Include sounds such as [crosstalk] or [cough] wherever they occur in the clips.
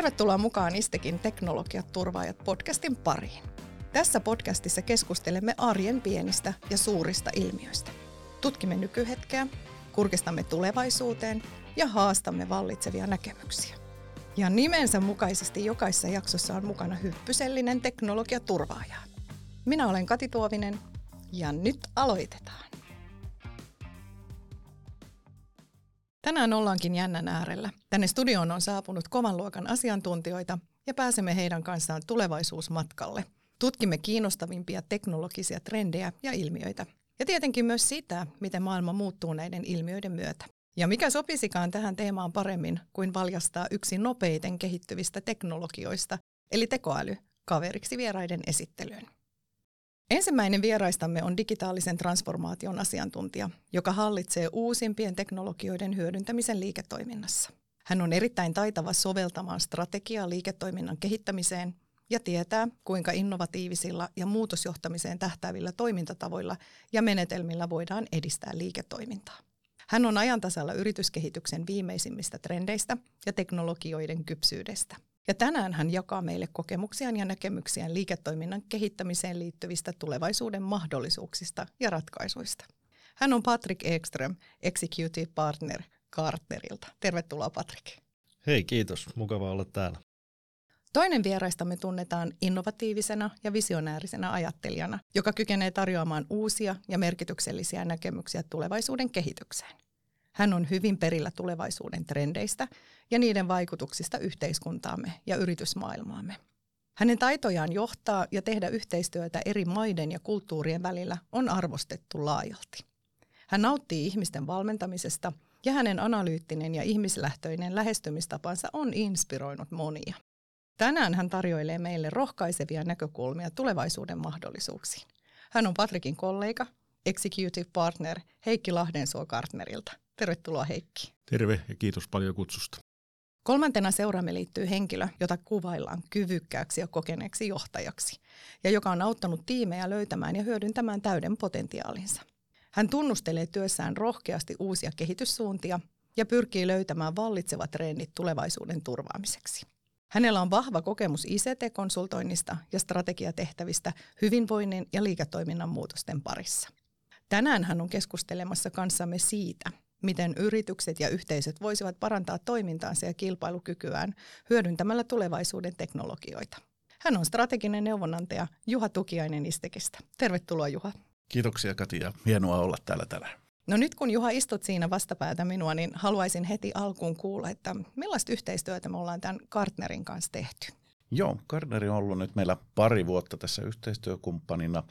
Tervetuloa mukaan Istekin Teknologiat turvaajat podcastin pariin. Tässä podcastissa keskustelemme arjen pienistä ja suurista ilmiöistä. Tutkimme nykyhetkeä, kurkistamme tulevaisuuteen ja haastamme vallitsevia näkemyksiä. Ja nimensä mukaisesti jokaisessa jaksossa on mukana hyppysellinen teknologiaturvaaja. Minä olen Kati Tuovinen ja nyt aloitetaan. Tänään ollaankin jännän äärellä. Tänne studioon on saapunut kovan luokan asiantuntijoita ja pääsemme heidän kanssaan tulevaisuusmatkalle. Tutkimme kiinnostavimpia teknologisia trendejä ja ilmiöitä. Ja tietenkin myös sitä, miten maailma muuttuu näiden ilmiöiden myötä. Ja mikä sopisikaan tähän teemaan paremmin kuin valjastaa yksi nopeiten kehittyvistä teknologioista, eli tekoäly, kaveriksi vieraiden esittelyyn. Ensimmäinen vieraistamme on digitaalisen transformaation asiantuntija, joka hallitsee uusimpien teknologioiden hyödyntämisen liiketoiminnassa. Hän on erittäin taitava soveltamaan strategiaa liiketoiminnan kehittämiseen ja tietää, kuinka innovatiivisilla ja muutosjohtamiseen tähtäävillä toimintatavoilla ja menetelmillä voidaan edistää liiketoimintaa. Hän on ajantasalla yrityskehityksen viimeisimmistä trendeistä ja teknologioiden kypsyydestä – ja tänään hän jakaa meille kokemuksiaan ja näkemyksiään liiketoiminnan kehittämiseen liittyvistä tulevaisuuden mahdollisuuksista ja ratkaisuista. Hän on Patrick Ekström, Executive Partner Gartnerilta. Tervetuloa Patrick. Hei, kiitos. Mukava olla täällä. Toinen vieraistamme tunnetaan innovatiivisena ja visionäärisenä ajattelijana, joka kykenee tarjoamaan uusia ja merkityksellisiä näkemyksiä tulevaisuuden kehitykseen. Hän on hyvin perillä tulevaisuuden trendeistä ja niiden vaikutuksista yhteiskuntaamme ja yritysmaailmaamme. Hänen taitojaan johtaa ja tehdä yhteistyötä eri maiden ja kulttuurien välillä on arvostettu laajalti. Hän nauttii ihmisten valmentamisesta ja hänen analyyttinen ja ihmislähtöinen lähestymistapansa on inspiroinut monia. Tänään hän tarjoilee meille rohkaisevia näkökulmia tulevaisuuden mahdollisuuksiin. Hän on Patrikin kollega, executive partner Heikki Lahdensuo Gartnerilta. Tervetuloa Heikki. Terve ja kiitos paljon kutsusta. Kolmantena seuraamme liittyy henkilö, jota kuvaillaan kyvykkääksi ja kokeneeksi johtajaksi, ja joka on auttanut tiimejä löytämään ja hyödyntämään täyden potentiaalinsa. Hän tunnustelee työssään rohkeasti uusia kehityssuuntia ja pyrkii löytämään vallitsevat trendit tulevaisuuden turvaamiseksi. Hänellä on vahva kokemus ICT-konsultoinnista ja strategiatehtävistä hyvinvoinnin ja liiketoiminnan muutosten parissa. Tänään hän on keskustelemassa kanssamme siitä, miten yritykset ja yhteisöt voisivat parantaa toimintaansa ja kilpailukykyään hyödyntämällä tulevaisuuden teknologioita. Hän on strateginen neuvonantaja Juha Tukiainen Istekistä. Tervetuloa Juha. Kiitoksia Kati ja hienoa olla täällä tänään. No nyt kun Juha istut siinä vastapäätä minua, niin haluaisin heti alkuun kuulla, että millaista yhteistyötä me ollaan tämän Gartnerin kanssa tehty? Joo, Gartneri on ollut nyt meillä pari vuotta tässä yhteistyökumppanina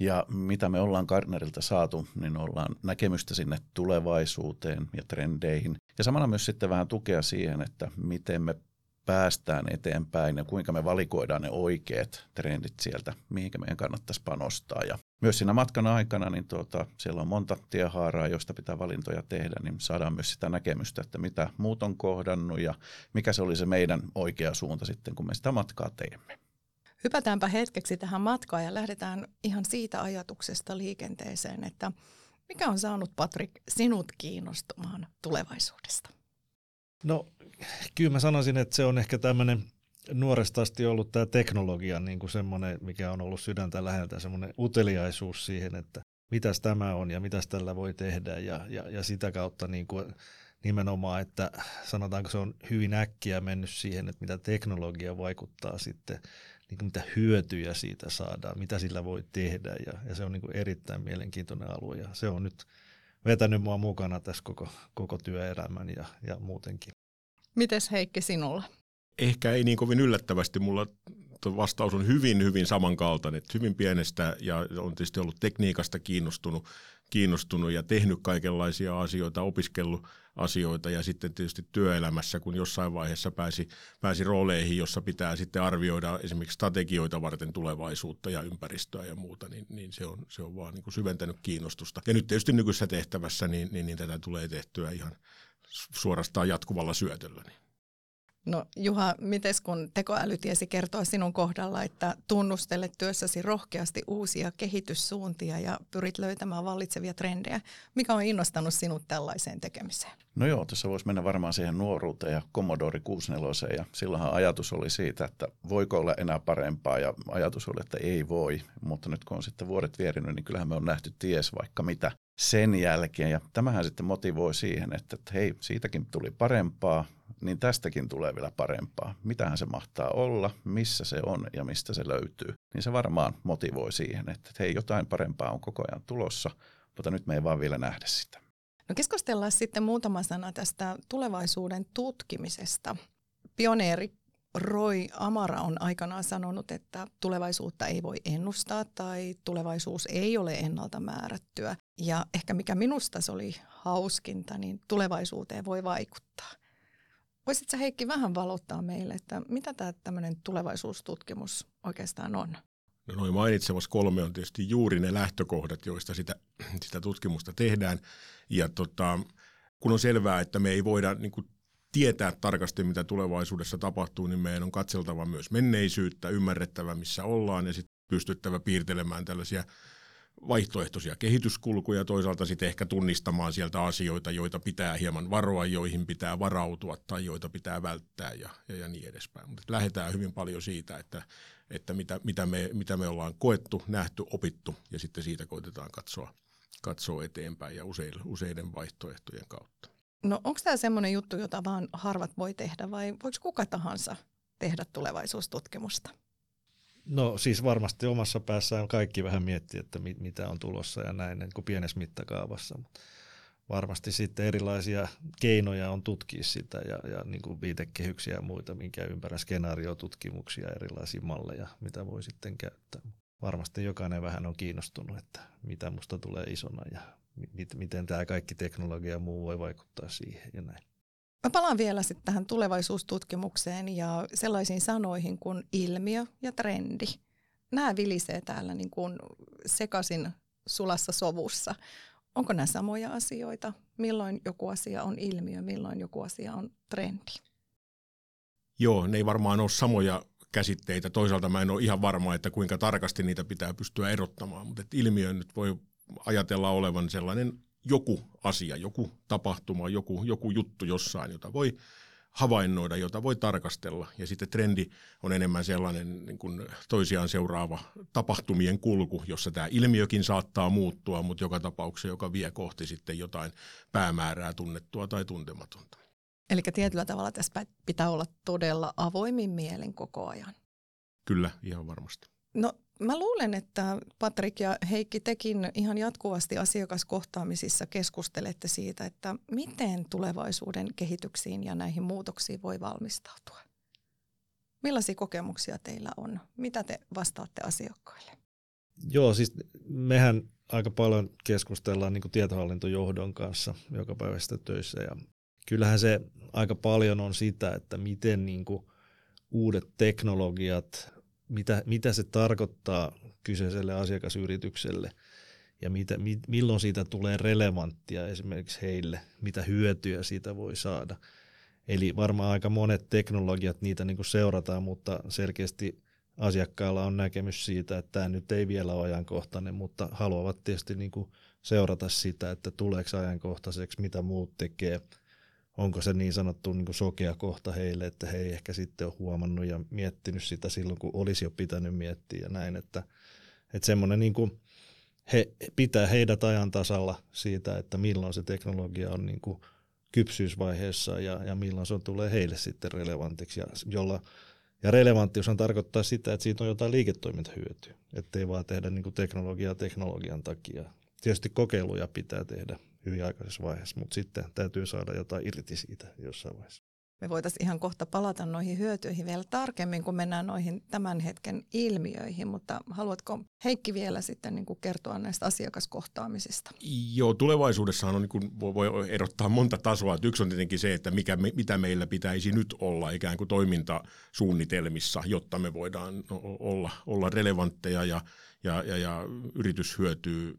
ja mitä me ollaan Gardnerilta saatu, niin ollaan näkemystä sinne tulevaisuuteen ja trendeihin. Ja samalla myös sitten vähän tukea siihen, että miten me päästään eteenpäin ja kuinka me valikoidaan ne oikeat trendit sieltä, mihinkä meidän kannattaisi panostaa. Ja myös siinä matkan aikana, niin tuota, siellä on monta tiehaaraa, joista pitää valintoja tehdä, niin saadaan myös sitä näkemystä, että mitä muut on kohdannut ja mikä se oli se meidän oikea suunta sitten, kun me sitä matkaa teemme. Hypätäänpä hetkeksi tähän matkaan ja lähdetään ihan siitä ajatuksesta liikenteeseen, että mikä on saanut Patrik sinut kiinnostumaan tulevaisuudesta? No kyllä mä sanoisin, että se on ehkä tämmöinen nuoresta asti ollut tämä teknologia niin kuin semmoinen, mikä on ollut sydäntä läheltä, semmoinen uteliaisuus siihen, että mitäs tämä on ja mitäs tällä voi tehdä ja, ja, ja sitä kautta niin kuin nimenomaan, että sanotaanko se on hyvin äkkiä mennyt siihen, että mitä teknologia vaikuttaa sitten niin kuin mitä hyötyjä siitä saadaan, mitä sillä voi tehdä ja, ja se on niin kuin erittäin mielenkiintoinen alue ja se on nyt vetänyt mua mukana tässä koko, koko työelämän ja, ja muutenkin. Mites Heikki sinulla? Ehkä ei niin kovin yllättävästi. Mulla vastaus on hyvin, hyvin samankaltainen. Että hyvin pienestä ja on tietysti ollut tekniikasta kiinnostunut, kiinnostunut ja tehnyt kaikenlaisia asioita, opiskellut asioita ja sitten tietysti työelämässä, kun jossain vaiheessa pääsi, pääsi rooleihin, jossa pitää sitten arvioida esimerkiksi strategioita varten tulevaisuutta ja ympäristöä ja muuta, niin, niin se, on, se on vaan niin kuin syventänyt kiinnostusta. Ja nyt tietysti nykyisessä tehtävässä niin, niin, niin tätä tulee tehtyä ihan suorastaan jatkuvalla syötöllä. Niin. No Juha, mites kun tekoäly tiesi kertoa sinun kohdalla, että tunnustelet työssäsi rohkeasti uusia kehityssuuntia ja pyrit löytämään vallitsevia trendejä. Mikä on innostanut sinut tällaiseen tekemiseen? No joo, tässä voisi mennä varmaan siihen nuoruuteen ja Commodore 64 ja silloinhan ajatus oli siitä, että voiko olla enää parempaa ja ajatus oli, että ei voi, mutta nyt kun on sitten vuodet vierinyt, niin kyllähän me on nähty ties vaikka mitä sen jälkeen. Ja tämähän sitten motivoi siihen, että, että hei, siitäkin tuli parempaa, niin tästäkin tulee vielä parempaa. Mitähän se mahtaa olla, missä se on ja mistä se löytyy. Niin se varmaan motivoi siihen, että hei, jotain parempaa on koko ajan tulossa, mutta nyt me ei vaan vielä nähdä sitä. No keskustellaan sitten muutama sana tästä tulevaisuuden tutkimisesta. Pioneeri Roy Amara on aikanaan sanonut, että tulevaisuutta ei voi ennustaa tai tulevaisuus ei ole ennalta määrättyä. Ja ehkä mikä minusta se oli hauskinta, niin tulevaisuuteen voi vaikuttaa. Voisitko Heikki vähän valottaa meille, että mitä tämä tämmöinen tulevaisuustutkimus oikeastaan on? No noin mainitsemassa kolme on tietysti juuri ne lähtökohdat, joista sitä, sitä tutkimusta tehdään. Ja tota, kun on selvää, että me ei voida niin kuin tietää tarkasti, mitä tulevaisuudessa tapahtuu, niin meidän on katseltava myös menneisyyttä, ymmärrettävä, missä ollaan ja sitten pystyttävä piirtelemään tällaisia vaihtoehtoisia kehityskulkuja, toisaalta sitten ehkä tunnistamaan sieltä asioita, joita pitää hieman varoa, joihin pitää varautua tai joita pitää välttää ja, ja, ja niin edespäin. Mutta lähdetään hyvin paljon siitä, että, että mitä, mitä, me, mitä me ollaan koettu, nähty, opittu ja sitten siitä koitetaan katsoa, katsoa eteenpäin ja useiden, useiden vaihtoehtojen kautta. No onko tämä semmoinen juttu, jota vaan harvat voi tehdä vai voiko kuka tahansa tehdä tulevaisuustutkimusta? No siis varmasti omassa päässään kaikki vähän miettiä, että mit, mitä on tulossa ja näin niin kuin pienessä mittakaavassa. Mutta varmasti sitten erilaisia keinoja on tutkia sitä ja, ja niin kuin viitekehyksiä ja muita, minkä ympärä skenaariotutkimuksia, erilaisia malleja, mitä voi sitten käyttää. Varmasti jokainen vähän on kiinnostunut, että mitä musta tulee isona ja miten tämä kaikki teknologia ja muu voi vaikuttaa siihen ja näin. Mä palaan vielä sitten tähän tulevaisuustutkimukseen ja sellaisiin sanoihin kuin ilmiö ja trendi. Nämä vilisee täällä niin kuin sekaisin sulassa sovussa. Onko nämä samoja asioita? Milloin joku asia on ilmiö, milloin joku asia on trendi? Joo, ne ei varmaan ole samoja käsitteitä. Toisaalta mä en ole ihan varma, että kuinka tarkasti niitä pitää pystyä erottamaan, mutta ilmiö nyt voi ajatella olevan sellainen joku asia, joku tapahtuma, joku, joku juttu jossain, jota voi havainnoida, jota voi tarkastella. Ja sitten trendi on enemmän sellainen niin kuin toisiaan seuraava tapahtumien kulku, jossa tämä ilmiökin saattaa muuttua, mutta joka tapauksessa, joka vie kohti sitten jotain päämäärää tunnettua tai tuntematonta. Eli tietyllä tavalla tässä pitää olla todella avoimin mielen koko ajan. Kyllä, ihan varmasti. No Mä luulen, että Patrik ja Heikki tekin ihan jatkuvasti asiakaskohtaamisissa keskustelette siitä, että miten tulevaisuuden kehityksiin ja näihin muutoksiin voi valmistautua. Millaisia kokemuksia teillä on? Mitä te vastaatte asiakkaille? Joo, siis mehän aika paljon keskustellaan niin tietohallintojohdon kanssa joka päivästä töissä ja kyllähän se aika paljon on sitä, että miten niin kuin uudet teknologiat mitä, mitä se tarkoittaa kyseiselle asiakasyritykselle ja mitä, mi, milloin siitä tulee relevanttia esimerkiksi heille, mitä hyötyjä siitä voi saada. Eli varmaan aika monet teknologiat niitä niin kuin seurataan, mutta selkeästi asiakkailla on näkemys siitä, että tämä nyt ei vielä ole ajankohtainen, mutta haluavat tietysti niin kuin seurata sitä, että tuleeko ajankohtaiseksi, mitä muut tekee – onko se niin sanottu niin sokea kohta heille, että he ei ehkä sitten ole huomannut ja miettinyt sitä silloin, kun olisi jo pitänyt miettiä ja näin, että, että semmoinen niin kuin he, pitää heidät ajan tasalla siitä, että milloin se teknologia on niin kuin kypsyysvaiheessa ja, ja milloin se on, tulee heille sitten relevantiksi, ja, jolla, ja relevanttius on tarkoittaa sitä, että siitä on jotain liiketoimintahyötyä, ettei vaan tehdä niin teknologiaa teknologian takia. Tietysti kokeiluja pitää tehdä hyvin aikaisessa vaiheessa, mutta sitten täytyy saada jotain irti siitä jossain vaiheessa. Me voitaisiin ihan kohta palata noihin hyötyihin vielä tarkemmin, kun mennään noihin tämän hetken ilmiöihin, mutta haluatko Heikki vielä sitten niin kuin kertoa näistä asiakaskohtaamisista? Joo, tulevaisuudessahan on, niin kuin voi erottaa monta tasoa. Että yksi on tietenkin se, että mikä mitä meillä pitäisi nyt olla ikään kuin toimintasuunnitelmissa, jotta me voidaan olla, olla relevantteja ja, ja, ja, ja yritys hyötyy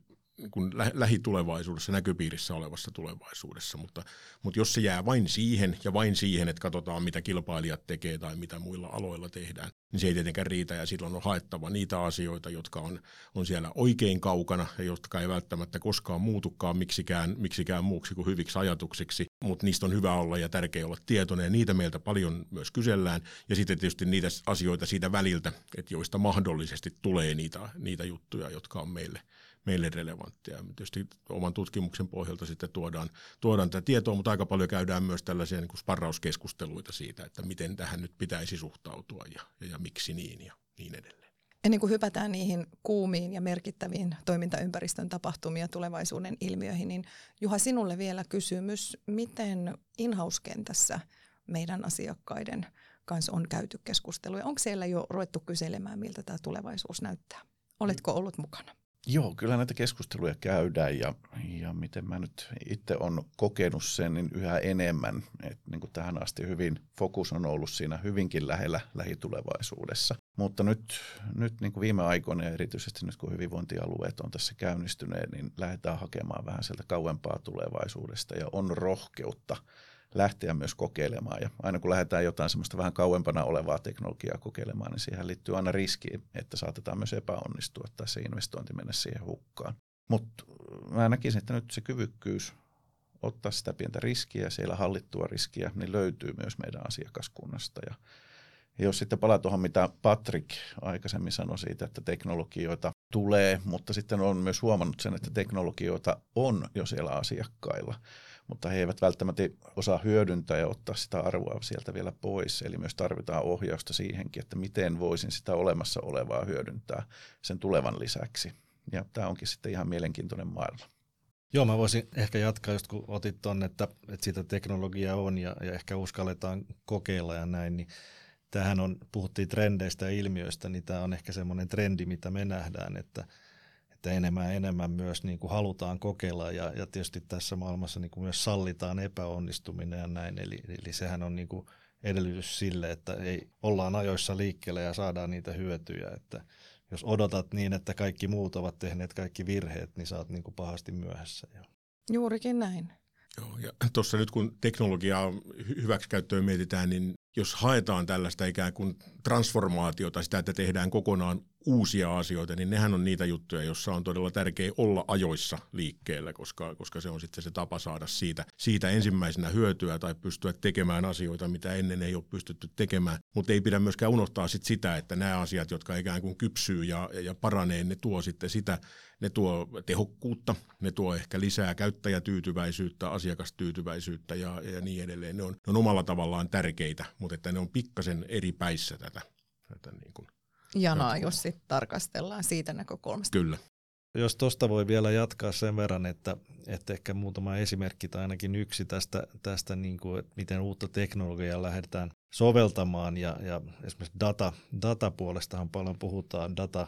kun lähitulevaisuudessa, näköpiirissä olevassa tulevaisuudessa, mutta, mutta jos se jää vain siihen ja vain siihen, että katsotaan mitä kilpailijat tekee tai mitä muilla aloilla tehdään, niin se ei tietenkään riitä. Ja silloin on haettava niitä asioita, jotka on, on siellä oikein kaukana ja jotka ei välttämättä koskaan muutukaan miksikään, miksikään muuksi kuin hyviksi ajatuksiksi, mutta niistä on hyvä olla ja tärkeää olla tietoinen ja niitä meiltä paljon myös kysellään. Ja sitten tietysti niitä asioita siitä väliltä, että joista mahdollisesti tulee niitä, niitä juttuja, jotka on meille, meille relevantteja. Tietysti oman tutkimuksen pohjalta sitten tuodaan, tuodaan tätä tietoa, mutta aika paljon käydään myös tällaisia niin kuin sparrauskeskusteluita siitä, että miten tähän nyt pitäisi suhtautua ja, ja, ja miksi niin ja niin edelleen. Ennen kuin hypätään niihin kuumiin ja merkittäviin toimintaympäristön tapahtumia tulevaisuuden ilmiöihin, niin Juha, sinulle vielä kysymys. Miten inhauskentässä meidän asiakkaiden kanssa on käyty keskusteluja? Onko siellä jo ruvettu kyselemään, miltä tämä tulevaisuus näyttää? Oletko ollut mukana? Joo, kyllä näitä keskusteluja käydään ja, ja miten mä nyt itse on kokenut sen, niin yhä enemmän. että niin kuin tähän asti hyvin fokus on ollut siinä hyvinkin lähellä lähitulevaisuudessa. Mutta nyt, nyt niin kuin viime aikoina ja erityisesti nyt kun hyvinvointialueet on tässä käynnistyneet, niin lähdetään hakemaan vähän sieltä kauempaa tulevaisuudesta ja on rohkeutta – lähteä myös kokeilemaan. Ja aina kun lähdetään jotain semmoista vähän kauempana olevaa teknologiaa kokeilemaan, niin siihen liittyy aina riski, että saatetaan myös epäonnistua tai se investointi mennä siihen hukkaan. Mutta mä näkisin, että nyt se kyvykkyys ottaa sitä pientä riskiä, siellä hallittua riskiä, niin löytyy myös meidän asiakaskunnasta. Ja jos sitten palaa tuohon, mitä Patrick aikaisemmin sanoi siitä, että teknologioita tulee, mutta sitten on myös huomannut sen, että teknologioita on jo siellä asiakkailla mutta he eivät välttämättä osaa hyödyntää ja ottaa sitä arvoa sieltä vielä pois. Eli myös tarvitaan ohjausta siihenkin, että miten voisin sitä olemassa olevaa hyödyntää sen tulevan lisäksi. Ja tämä onkin sitten ihan mielenkiintoinen maailma. Joo, mä voisin ehkä jatkaa just kun otit tuonne, että, että sitä teknologiaa on ja, ja ehkä uskalletaan kokeilla ja näin, niin tämähän on, puhuttiin trendeistä ja ilmiöistä, niin tämä on ehkä semmoinen trendi, mitä me nähdään, että – että enemmän ja enemmän myös niin kuin halutaan kokeilla ja, ja tietysti tässä maailmassa niin kuin myös sallitaan epäonnistuminen ja näin. Eli, eli sehän on niin kuin edellytys sille, että ei, ollaan ajoissa liikkeelle ja saadaan niitä hyötyjä. Että jos odotat niin, että kaikki muut ovat tehneet kaikki virheet, niin saat niin kuin pahasti myöhässä. Juurikin näin. Joo, ja tuossa nyt kun teknologiaa hyväksikäyttöön mietitään, niin jos haetaan tällaista ikään kuin transformaatiota, sitä, että tehdään kokonaan uusia asioita, niin nehän on niitä juttuja, joissa on todella tärkeää olla ajoissa liikkeellä, koska, koska se on sitten se tapa saada siitä, siitä ensimmäisenä hyötyä tai pystyä tekemään asioita, mitä ennen ei ole pystytty tekemään. Mutta ei pidä myöskään unohtaa sit sitä, että nämä asiat, jotka ikään kuin kypsyy ja, ja paranee, ne tuo sitten sitä, ne tuo tehokkuutta, ne tuo ehkä lisää käyttäjätyytyväisyyttä, asiakastyytyväisyyttä ja, ja niin edelleen. Ne on, ne on omalla tavallaan tärkeitä, mutta että ne on pikkasen eri päissä tätä. tätä niin kuin janaa, jos sitten tarkastellaan siitä näkökulmasta. Kyllä. Jos tuosta voi vielä jatkaa sen verran, että, että ehkä muutama esimerkki tai ainakin yksi tästä, tästä niin kuin, että miten uutta teknologiaa lähdetään soveltamaan ja, ja esimerkiksi data, datapuolestahan paljon puhutaan, data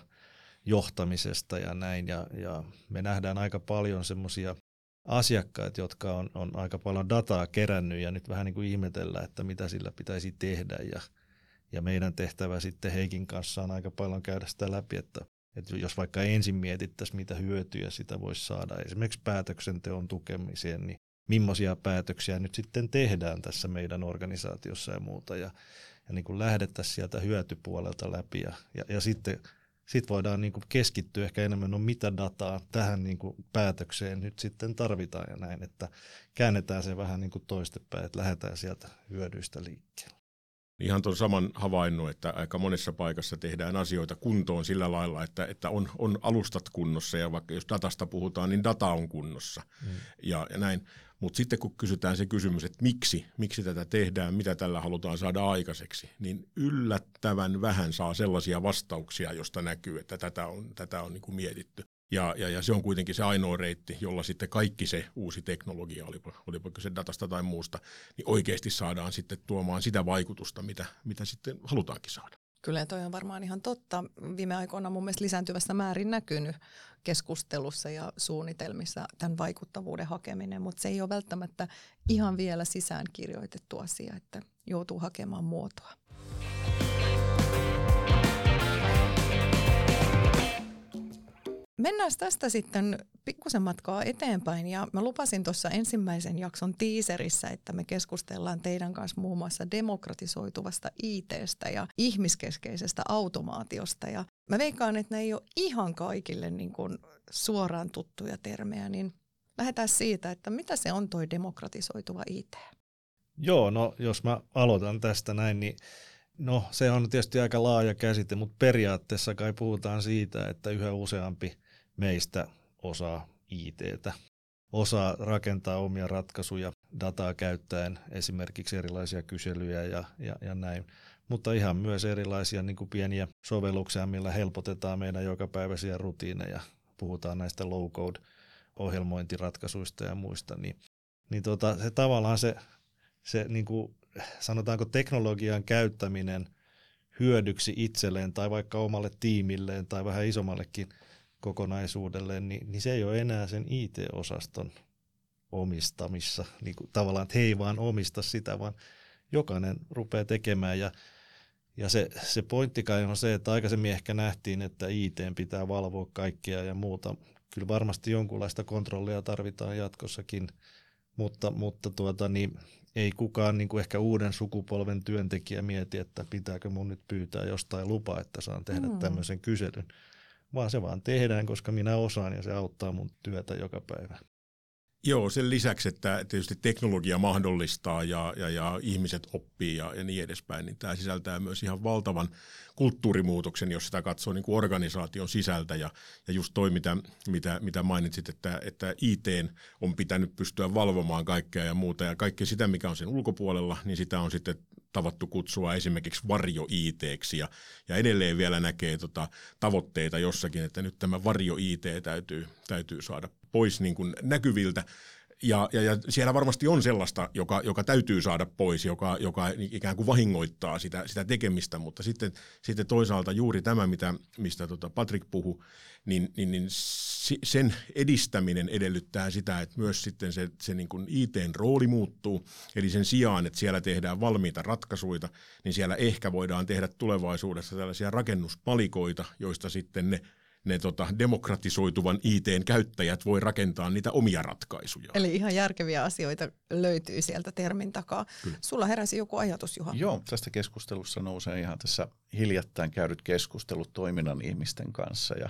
johtamisesta ja näin ja, ja me nähdään aika paljon semmoisia asiakkaita, jotka on, on aika paljon dataa kerännyt ja nyt vähän niin kuin ihmetellä, että mitä sillä pitäisi tehdä ja ja meidän tehtävä sitten Heikin kanssa on aika paljon käydä sitä läpi, että, että jos vaikka ensin mietittäisiin, mitä hyötyjä sitä voisi saada esimerkiksi päätöksenteon tukemiseen, niin millaisia päätöksiä nyt sitten tehdään tässä meidän organisaatiossa ja muuta. Ja, ja niin lähdettäisiin sieltä hyötypuolelta läpi ja, ja, ja sitten sit voidaan niin keskittyä ehkä enemmän, no mitä dataa tähän niin päätökseen nyt sitten tarvitaan ja näin, että käännetään se vähän niin toistepäin, että lähdetään sieltä hyödyistä liikkeelle ihan tuon saman havainnut, että aika monessa paikassa tehdään asioita kuntoon sillä lailla, että, että on, on alustat kunnossa ja vaikka jos datasta puhutaan, niin data on kunnossa mm. ja, ja näin. Mutta sitten kun kysytään se kysymys, että miksi, miksi tätä tehdään, mitä tällä halutaan saada aikaiseksi, niin yllättävän vähän saa sellaisia vastauksia, josta näkyy, että tätä on, tätä on niin kuin mietitty. Ja, ja, ja se on kuitenkin se ainoa reitti, jolla sitten kaikki se uusi teknologia, olipa, olipa kyse datasta tai muusta, niin oikeasti saadaan sitten tuomaan sitä vaikutusta, mitä, mitä sitten halutaankin saada. Kyllä toi on varmaan ihan totta. Viime aikoina mun mielestä lisääntyvässä määrin näkynyt keskustelussa ja suunnitelmissa tämän vaikuttavuuden hakeminen, mutta se ei ole välttämättä ihan vielä sisään kirjoitettu asia, että joutuu hakemaan muotoa. Mennään tästä sitten pikkusen matkaa eteenpäin ja mä lupasin tuossa ensimmäisen jakson tiiserissä, että me keskustellaan teidän kanssa muun muassa demokratisoituvasta ITstä ja ihmiskeskeisestä automaatiosta ja mä veikkaan, että ne ei ole ihan kaikille niin kuin suoraan tuttuja termejä, niin lähdetään siitä, että mitä se on toi demokratisoituva IT? Joo, no jos mä aloitan tästä näin, niin no se on tietysti aika laaja käsite, mutta periaatteessa kai puhutaan siitä, että yhä useampi meistä osaa ITtä, osaa rakentaa omia ratkaisuja dataa käyttäen, esimerkiksi erilaisia kyselyjä ja, ja, ja näin, mutta ihan myös erilaisia niin kuin pieniä sovelluksia, millä helpotetaan meidän jokapäiväisiä rutiineja. Puhutaan näistä low-code ohjelmointiratkaisuista ja muista, niin, niin tota, se tavallaan se, se niin kuin, sanotaanko teknologian käyttäminen hyödyksi itselleen tai vaikka omalle tiimilleen tai vähän isommallekin kokonaisuudelleen, niin, niin se ei ole enää sen IT-osaston omistamissa. Niin kuin, tavallaan, että he ei vaan omista sitä, vaan jokainen rupeaa tekemään ja ja se, se pointti kai on se, että aikaisemmin ehkä nähtiin, että IT pitää valvoa kaikkea ja muuta. Kyllä varmasti jonkunlaista kontrollia tarvitaan jatkossakin, mutta, mutta tuota, niin, ei kukaan niin kuin ehkä uuden sukupolven työntekijä mieti, että pitääkö mun nyt pyytää jostain lupaa, että saan tehdä mm. tämmöisen kyselyn. Vaan se vaan tehdään, koska minä osaan ja se auttaa mun työtä joka päivä. Joo, sen lisäksi, että tietysti teknologia mahdollistaa ja, ja, ja ihmiset oppii ja, ja niin edespäin, niin tämä sisältää myös ihan valtavan kulttuurimuutoksen, jos sitä katsoo niin kuin organisaation sisältä. Ja, ja just toi, mitä, mitä, mitä mainitsit, että, että IT on pitänyt pystyä valvomaan kaikkea ja muuta, ja kaikkea sitä, mikä on sen ulkopuolella, niin sitä on sitten tavattu kutsua esimerkiksi varjo it ja, ja edelleen vielä näkee tota, tavoitteita jossakin, että nyt tämä varjo IT täytyy, täytyy saada pois niin kuin näkyviltä. Ja, ja, ja siellä varmasti on sellaista, joka, joka täytyy saada pois, joka, joka ikään kuin vahingoittaa sitä, sitä tekemistä, mutta sitten, sitten toisaalta juuri tämä, mitä, mistä tota Patrick puhui, niin, niin, niin sen edistäminen edellyttää sitä, että myös sitten se, se niin kuin ITn rooli muuttuu, eli sen sijaan, että siellä tehdään valmiita ratkaisuja, niin siellä ehkä voidaan tehdä tulevaisuudessa tällaisia rakennuspalikoita, joista sitten ne ne tota, demokratisoituvan ITn käyttäjät voi rakentaa niitä omia ratkaisuja. Eli ihan järkeviä asioita löytyy sieltä termin takaa. Kyllä. Sulla heräsi joku ajatus, Juha? Joo, tästä keskustelussa nousee ihan tässä hiljattain käydyt keskustelut toiminnan ihmisten kanssa ja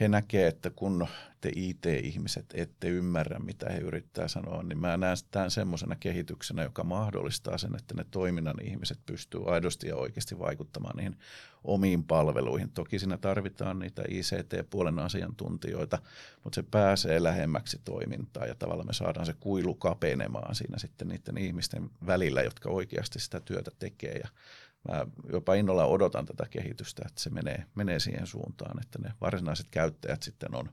he näkee, että kun te IT-ihmiset ette ymmärrä, mitä he yrittää sanoa, niin mä näen tämän semmoisena kehityksenä, joka mahdollistaa sen, että ne toiminnan ihmiset pystyy aidosti ja oikeasti vaikuttamaan niihin omiin palveluihin. Toki siinä tarvitaan niitä ICT-puolen asiantuntijoita, mutta se pääsee lähemmäksi toimintaa ja tavallaan me saadaan se kuilu kapenemaan siinä sitten niiden ihmisten välillä, jotka oikeasti sitä työtä tekee ja mä jopa innolla odotan tätä kehitystä, että se menee, menee siihen suuntaan, että ne varsinaiset käyttäjät sitten on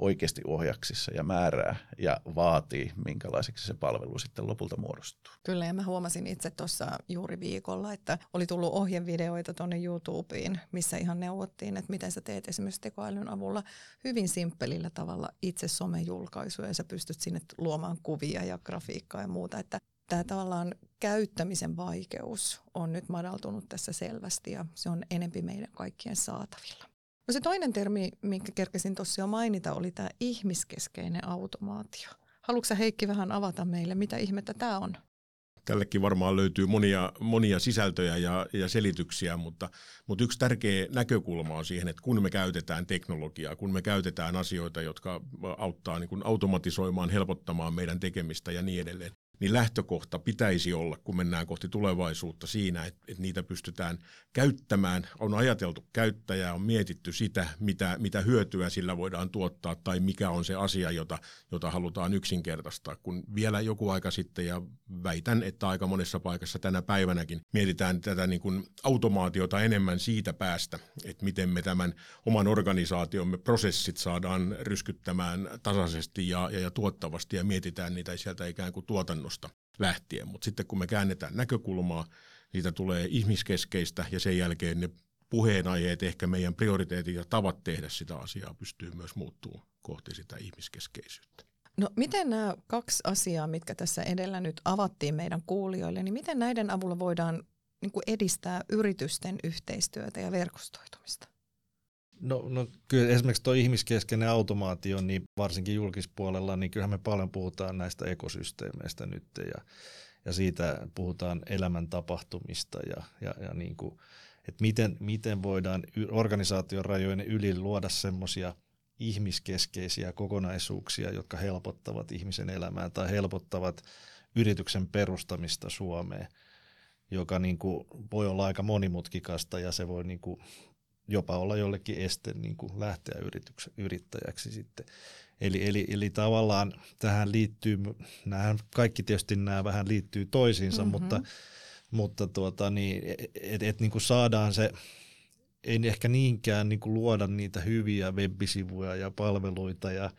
oikeasti ohjaksissa ja määrää ja vaatii, minkälaiseksi se palvelu sitten lopulta muodostuu. Kyllä, ja mä huomasin itse tuossa juuri viikolla, että oli tullut ohjevideoita tuonne YouTubeen, missä ihan neuvottiin, että miten sä teet esimerkiksi tekoälyn avulla hyvin simppelillä tavalla itse somejulkaisuja, ja sä pystyt sinne luomaan kuvia ja grafiikkaa ja muuta, että tämä tavallaan käyttämisen vaikeus on nyt madaltunut tässä selvästi ja se on enempi meidän kaikkien saatavilla. No se toinen termi, minkä kerkesin tuossa jo mainita, oli tämä ihmiskeskeinen automaatio. Haluatko Heikki vähän avata meille, mitä ihmettä tämä on? Tällekin varmaan löytyy monia, monia sisältöjä ja, ja selityksiä, mutta, mutta yksi tärkeä näkökulma on siihen, että kun me käytetään teknologiaa, kun me käytetään asioita, jotka auttaa niin kuin automatisoimaan, helpottamaan meidän tekemistä ja niin edelleen, niin lähtökohta pitäisi olla, kun mennään kohti tulevaisuutta siinä, että, että niitä pystytään käyttämään. On ajateltu käyttäjää, on mietitty sitä, mitä, mitä hyötyä sillä voidaan tuottaa tai mikä on se asia, jota, jota halutaan yksinkertaistaa. Kun vielä joku aika sitten, ja väitän, että aika monessa paikassa tänä päivänäkin mietitään tätä niin kuin automaatiota enemmän siitä päästä, että miten me tämän oman organisaatiomme prosessit saadaan ryskyttämään tasaisesti ja, ja, ja tuottavasti ja mietitään niitä sieltä ikään kuin tuotannosta tuotannosta lähtien. Mutta sitten kun me käännetään näkökulmaa, siitä tulee ihmiskeskeistä ja sen jälkeen ne puheenaiheet, ehkä meidän prioriteetit ja tavat tehdä sitä asiaa pystyy myös muuttumaan kohti sitä ihmiskeskeisyyttä. No miten nämä kaksi asiaa, mitkä tässä edellä nyt avattiin meidän kuulijoille, niin miten näiden avulla voidaan niin kuin edistää yritysten yhteistyötä ja verkostoitumista? No, no kyllä esimerkiksi tuo ihmiskeskeinen automaatio, niin varsinkin julkispuolella, niin kyllähän me paljon puhutaan näistä ekosysteemeistä nyt ja, ja siitä puhutaan elämän tapahtumista ja, ja, ja niin kuin, että miten, miten voidaan organisaation rajojen yli luoda semmoisia ihmiskeskeisiä kokonaisuuksia, jotka helpottavat ihmisen elämää tai helpottavat yrityksen perustamista Suomeen, joka niin kuin voi olla aika monimutkikasta ja se voi niin kuin jopa olla jollekin este niin kuin lähteä yrittäjäksi sitten. Eli, eli, eli tavallaan tähän liittyy, nämä kaikki tietysti nämä vähän liittyy toisiinsa, mm-hmm. mutta, mutta tuota, niin, että et, niin kuin saadaan se, ei ehkä niinkään niin kuin luoda niitä hyviä web-sivuja ja palveluita ja,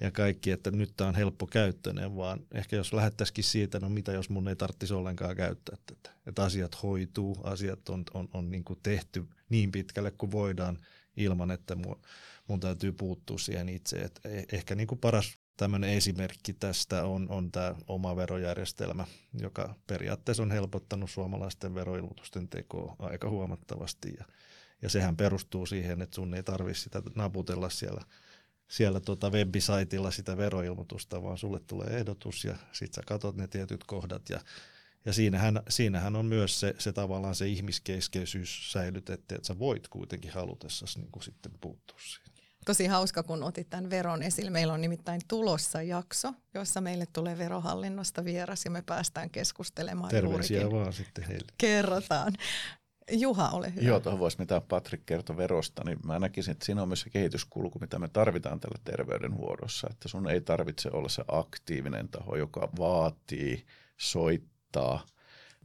ja kaikki, että nyt tämä on helppo käyttöinen, vaan ehkä jos lähettäisikin siitä, no mitä jos mun ei tarvitsisi ollenkaan käyttää tätä. Että asiat hoituu, asiat on, on, on niin kuin tehty niin pitkälle kuin voidaan ilman, että mun, mun täytyy puuttua siihen itse. Et e, ehkä niin kuin paras tämmöinen esimerkki tästä on, on tämä oma verojärjestelmä, joka periaatteessa on helpottanut suomalaisten veroilmoitusten tekoa aika huomattavasti. Ja, ja sehän perustuu siihen, että sun ei tarvitse sitä naputella siellä – siellä tota webisaitilla sitä veroilmoitusta, vaan sulle tulee ehdotus ja sitten sä katot ne tietyt kohdat ja, ja siinähän, siinähän on myös se, se tavallaan se ihmiskeskeisyys säilytetty, että sä voit kuitenkin halutessasi niin kuin sitten puuttua siihen. Tosi hauska, kun otit tämän veron esille. Meillä on nimittäin tulossa jakso, jossa meille tulee verohallinnosta vieras ja me päästään keskustelemaan Terveisiä juurikin. vaan sitten heille. Kerrotaan. Juha, ole hyvä. Joo, tuohon voisi mitä Patrik kertoi verosta, niin mä näkisin, että siinä on myös se kehityskulku, mitä me tarvitaan tällä terveydenhuollossa, että sun ei tarvitse olla se aktiivinen taho, joka vaatii, soittaa,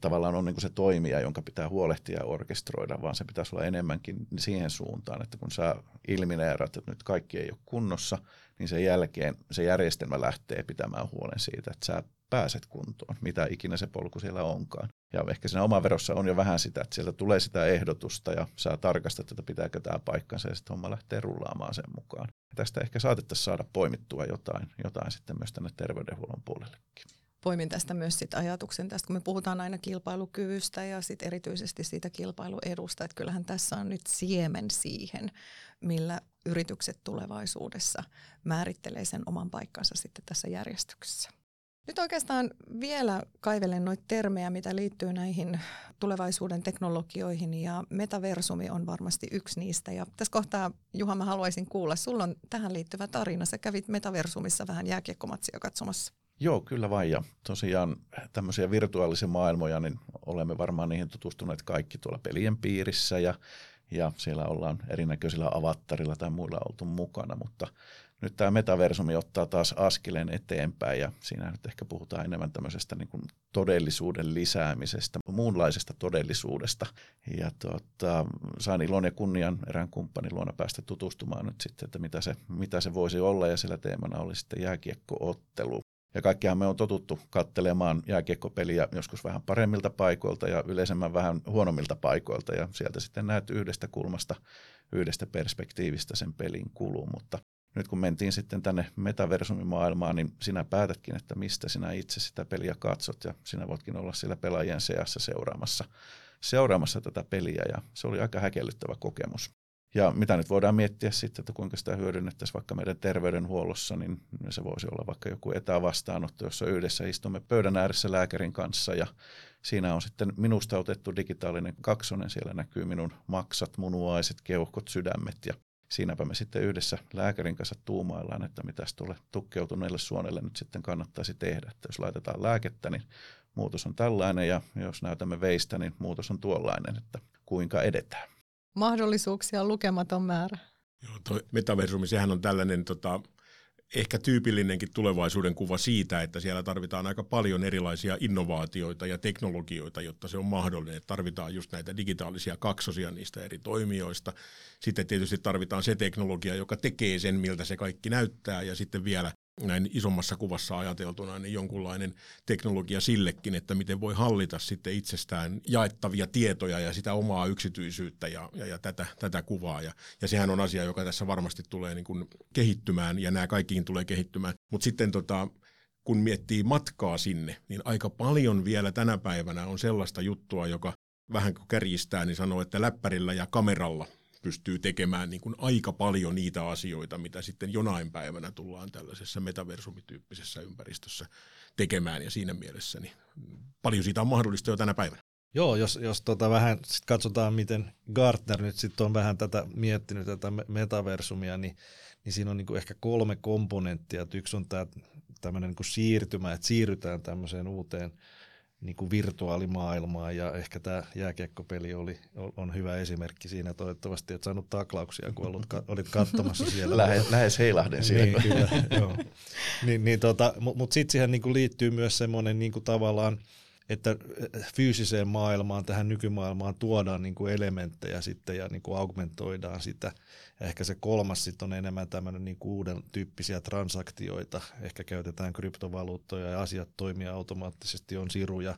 tavallaan on niin se toimija, jonka pitää huolehtia ja orkestroida, vaan se pitäisi olla enemmänkin siihen suuntaan, että kun sä ilmineerat, että nyt kaikki ei ole kunnossa, niin sen jälkeen se järjestelmä lähtee pitämään huolen siitä, että sä pääset kuntoon, mitä ikinä se polku siellä onkaan. Ja ehkä siinä oma verossa on jo vähän sitä, että sieltä tulee sitä ehdotusta ja saa tarkastaa, että pitääkö tämä paikkansa ja sitten homma lähtee rullaamaan sen mukaan. Ja tästä ehkä saatettaisiin saada poimittua jotain, jotain sitten myös tänne terveydenhuollon puolellekin poimin tästä myös sit ajatuksen tästä, kun me puhutaan aina kilpailukyvystä ja sit erityisesti siitä kilpailuedusta, että kyllähän tässä on nyt siemen siihen, millä yritykset tulevaisuudessa määrittelee sen oman paikkansa sitten tässä järjestyksessä. Nyt oikeastaan vielä kaivelen noita termejä, mitä liittyy näihin tulevaisuuden teknologioihin ja metaversumi on varmasti yksi niistä. Ja tässä kohtaa, Juha, mä haluaisin kuulla, sulla on tähän liittyvä tarina. Sä kävit metaversumissa vähän jääkiekkomatsia katsomassa. Joo, kyllä vain. Ja tosiaan tämmöisiä virtuaalisia maailmoja, niin olemme varmaan niihin tutustuneet kaikki tuolla pelien piirissä ja, ja siellä ollaan erinäköisillä avattarilla tai muilla oltu mukana, mutta nyt tämä metaversumi ottaa taas askeleen eteenpäin ja siinä nyt ehkä puhutaan enemmän tämmöisestä niin kuin todellisuuden lisäämisestä, muunlaisesta todellisuudesta. Ja tuota, sain ilon ja kunnian erään kumppanin luona päästä tutustumaan nyt sitten, että mitä se, mitä se voisi olla ja sillä teemana oli sitten jääkiekkoottelu. Ja kaikkihan me on totuttu kattelemaan jääkiekkopeliä joskus vähän paremmilta paikoilta ja yleisemmän vähän huonommilta paikoilta ja sieltä sitten näet yhdestä kulmasta, yhdestä perspektiivistä sen pelin kulun, mutta nyt kun mentiin sitten tänne metaversumimaailmaan, niin sinä päätätkin, että mistä sinä itse sitä peliä katsot ja sinä voitkin olla siellä pelaajien seassa seuraamassa, seuraamassa tätä peliä ja se oli aika häkellyttävä kokemus. Ja mitä nyt voidaan miettiä sitten, että kuinka sitä hyödynnettäisiin vaikka meidän terveydenhuollossa, niin se voisi olla vaikka joku etävastaanotto, jossa yhdessä istumme pöydän ääressä lääkärin kanssa ja siinä on sitten minusta otettu digitaalinen kaksonen, siellä näkyy minun maksat, munuaiset, keuhkot, sydämet ja siinäpä me sitten yhdessä lääkärin kanssa tuumaillaan, että mitä tuolle tukkeutuneelle suonelle nyt sitten kannattaisi tehdä. Että jos laitetaan lääkettä, niin muutos on tällainen ja jos näytämme veistä, niin muutos on tuollainen, että kuinka edetään. Mahdollisuuksia on lukematon määrä. Joo, toi metaversumi, sehän on tällainen tota, ehkä tyypillinenkin tulevaisuuden kuva siitä, että siellä tarvitaan aika paljon erilaisia innovaatioita ja teknologioita, jotta se on mahdollinen. Tarvitaan just näitä digitaalisia kaksosia niistä eri toimijoista. Sitten tietysti tarvitaan se teknologia, joka tekee sen, miltä se kaikki näyttää, ja sitten vielä näin isommassa kuvassa ajateltuna niin jonkunlainen teknologia sillekin, että miten voi hallita sitten itsestään jaettavia tietoja ja sitä omaa yksityisyyttä ja, ja, ja tätä, tätä kuvaa. Ja, ja sehän on asia, joka tässä varmasti tulee niin kuin kehittymään ja nämä kaikkiin tulee kehittymään. Mutta sitten tota, kun miettii matkaa sinne, niin aika paljon vielä tänä päivänä on sellaista juttua, joka vähän kärjistää, niin sanoo, että läppärillä ja kameralla pystyy tekemään niin kuin aika paljon niitä asioita, mitä sitten jonain päivänä tullaan tällaisessa metaversumityyppisessä ympäristössä tekemään. Ja siinä mielessä niin paljon siitä on mahdollista jo tänä päivänä. Joo, jos, jos tota vähän sit katsotaan, miten Gartner nyt sitten on vähän tätä miettinyt, tätä metaversumia, niin, niin siinä on niinku ehkä kolme komponenttia. Yksi on tämä tämmöinen niinku siirtymä, että siirrytään tämmöiseen uuteen niin kuin virtuaalimaailmaan ja ehkä tämä jääkiekkopeli oli, on hyvä esimerkki siinä. Toivottavasti et saanut taklauksia, kun olit, olit katsomassa [laughs] siellä. Lähes, lähes heilahden siellä. Niin, kyllä, [laughs] joo. Niin, niin tota, Mutta mut sitten siihen niin kuin liittyy myös semmoinen niin kuin tavallaan, että fyysiseen maailmaan, tähän nykymaailmaan tuodaan niin kuin elementtejä sitten ja niin kuin augmentoidaan sitä. Ja ehkä se kolmas sitten on enemmän tämmöinen niin kuin uuden tyyppisiä transaktioita. Ehkä käytetään kryptovaluuttoja ja asiat toimii automaattisesti, on siruja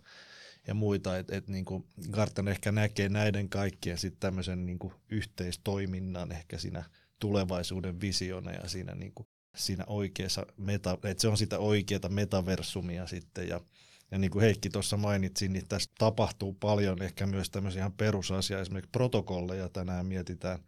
ja muita. Et, et niin kuin Garten ehkä näkee näiden kaikkien sitten tämmöisen niin kuin yhteistoiminnan ehkä siinä tulevaisuuden visiona ja siinä, niin kuin, siinä oikeassa meta, että se on sitä oikeata metaversumia sitten ja ja niin kuin Heikki tuossa mainitsi, niin tässä tapahtuu paljon ehkä myös tämmöisiä ihan perusasia, esimerkiksi protokolleja tänään mietitään,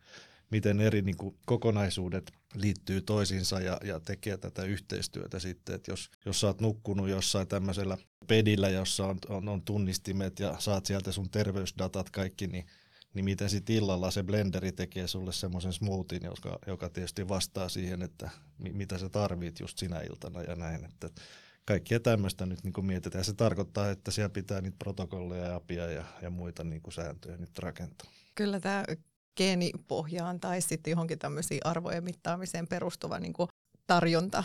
miten eri niin kuin kokonaisuudet liittyy toisiinsa ja, ja tekee tätä yhteistyötä sitten, että jos, jos sä oot nukkunut jossain tämmöisellä pedillä, jossa on, on, on tunnistimet ja saat sieltä sun terveysdatat kaikki, niin niin miten sitten illalla se blenderi tekee sulle semmoisen smoothien, joka, joka tietysti vastaa siihen, että mi, mitä sä tarvit just sinä iltana ja näin. Että kaikkia tämmöistä nyt niin mietitään. Se tarkoittaa, että siellä pitää niitä protokolleja ja apia ja, ja muita niin kuin sääntöjä nyt rakentaa. Kyllä tämä geenipohjaan tai sitten johonkin tämmöisiin arvojen mittaamiseen perustuva niin kuin tarjonta,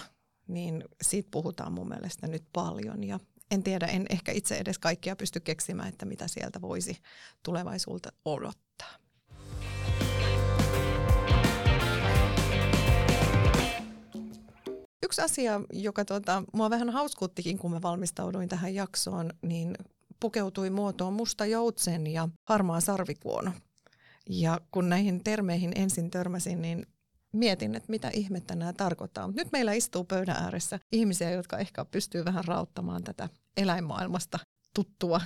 niin siitä puhutaan mun mielestä nyt paljon. Ja en tiedä, en ehkä itse edes kaikkia pysty keksimään, että mitä sieltä voisi tulevaisuutta odottaa. Yksi asia, joka tuota, mua vähän hauskuttikin, kun mä valmistauduin tähän jaksoon, niin pukeutui muotoon musta joutsen ja harmaa sarvikuono. Ja kun näihin termeihin ensin törmäsin, niin mietin, että mitä ihmettä nämä tarkoittaa. Mutta nyt meillä istuu pöydän ääressä ihmisiä, jotka ehkä pystyy vähän rauttamaan tätä eläinmaailmasta tuttua